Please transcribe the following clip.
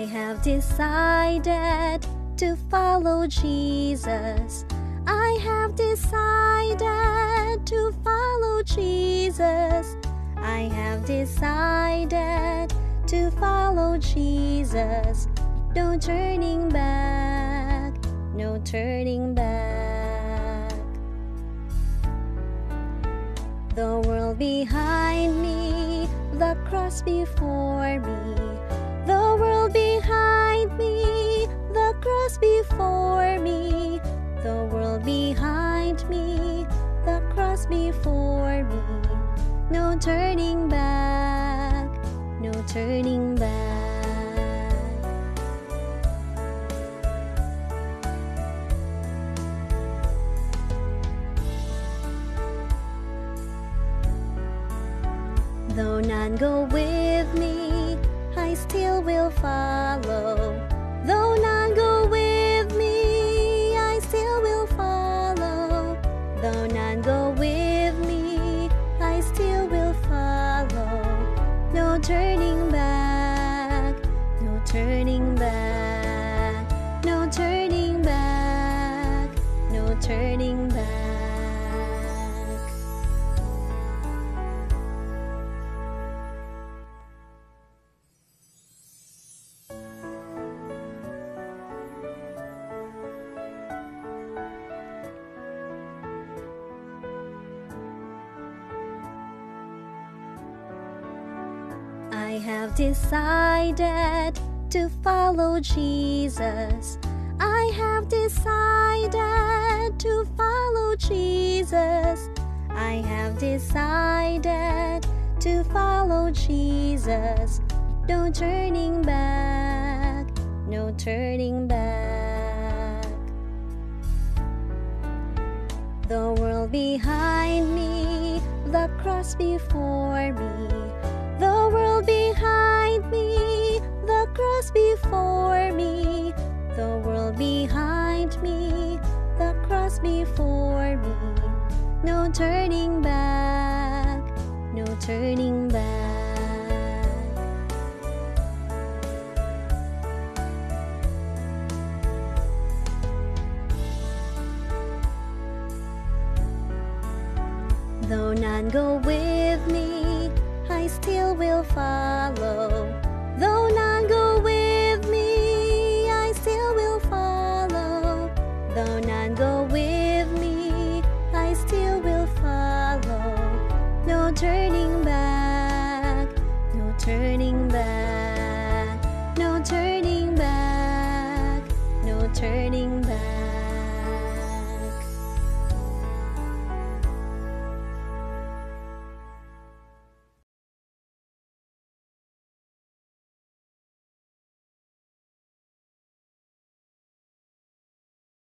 I have decided to follow Jesus. I have decided to follow Jesus. I have decided to follow Jesus. No turning back, no turning back. The world behind me, the cross before me. Cross before me. The world behind me, the cross before me. No turning back, no turning back. Though none go with me, I still will follow. No turning back, no turning back, no turning have decided to follow Jesus. I have decided to follow Jesus. I have decided to follow Jesus. No turning back, no turning back. The world behind me, the cross before me. The world behind me, the cross before me. The world behind me, the cross before me. No turning back, no turning back. Though none go with turning